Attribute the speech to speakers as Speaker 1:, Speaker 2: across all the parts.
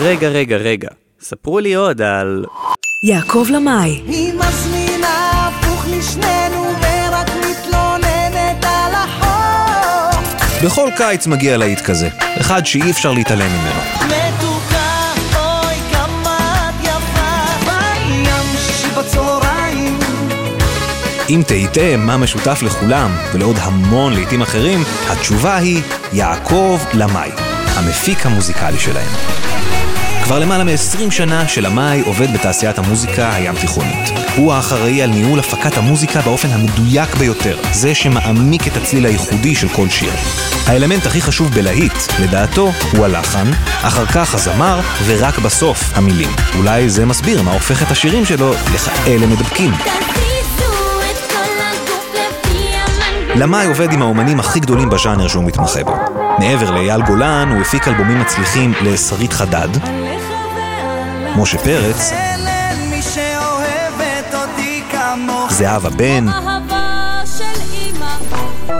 Speaker 1: רגע, רגע, רגע. ספרו לי עוד על...
Speaker 2: יעקב למאי,
Speaker 3: היא מזמינה הפוך לשנינו ורק מתלוננת על החוק.
Speaker 4: בכל קיץ מגיע להיט כזה, אחד שאי אפשר להתעלם ממנו.
Speaker 3: מתוקה, אוי כמה את יפה. בים שישי בצהריים
Speaker 4: אם תהיתם מה משותף לכולם ולעוד המון לעיתים אחרים, התשובה היא יעקב למאי, המפיק המוזיקלי שלהם. כבר למעלה מ-20 שנה שלמאי עובד בתעשיית המוזיקה הים תיכונית. הוא האחראי על ניהול הפקת המוזיקה באופן המדויק ביותר, זה שמעמיק את הצליל הייחודי של כל שיר. האלמנט הכי חשוב בלהיט, לדעתו, הוא הלחן, אחר כך הזמר, ורק בסוף המילים. אולי זה מסביר מה הופך את השירים שלו לכאלה מדבקים. למאי עובד עם האומנים הכי גדולים בז'אנר שהוא מתמחה בו. מעבר לאייל גולן, הוא הפיק אלבומים מצליחים לשרית חדד, משה פרץ, זהבה בן,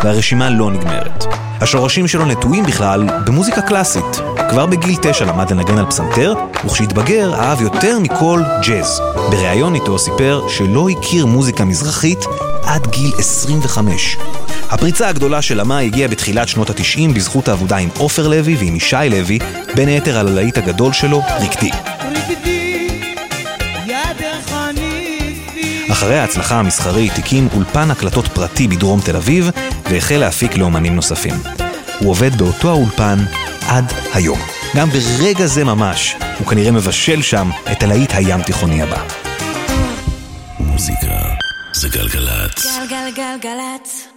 Speaker 4: והרשימה לא נגמרת. השורשים שלו נטועים בכלל במוזיקה קלאסית. כבר בגיל תשע למד לנגן על פסנתר, וכשהתבגר אהב יותר מכל ג'אז. בריאיון איתו סיפר שלא הכיר מוזיקה מזרחית עד גיל 25. הפריצה הגדולה של עמה הגיעה בתחילת שנות ה-90 בזכות העבודה עם עופר לוי ועם ישי לוי, בין היתר על הלהיט הגדול שלו, רקדי.
Speaker 3: ניסי
Speaker 4: אחרי ההצלחה המסחרית הקים אולפן הקלטות פרטי בדרום תל אביב והחל להפיק לאומנים נוספים. הוא עובד באותו האולפן עד היום. גם ברגע זה ממש, הוא כנראה מבשל שם את הלהיט הים תיכוני הבא.
Speaker 5: מוזיקה זה גלגלצ.
Speaker 6: גלגלגלגלצ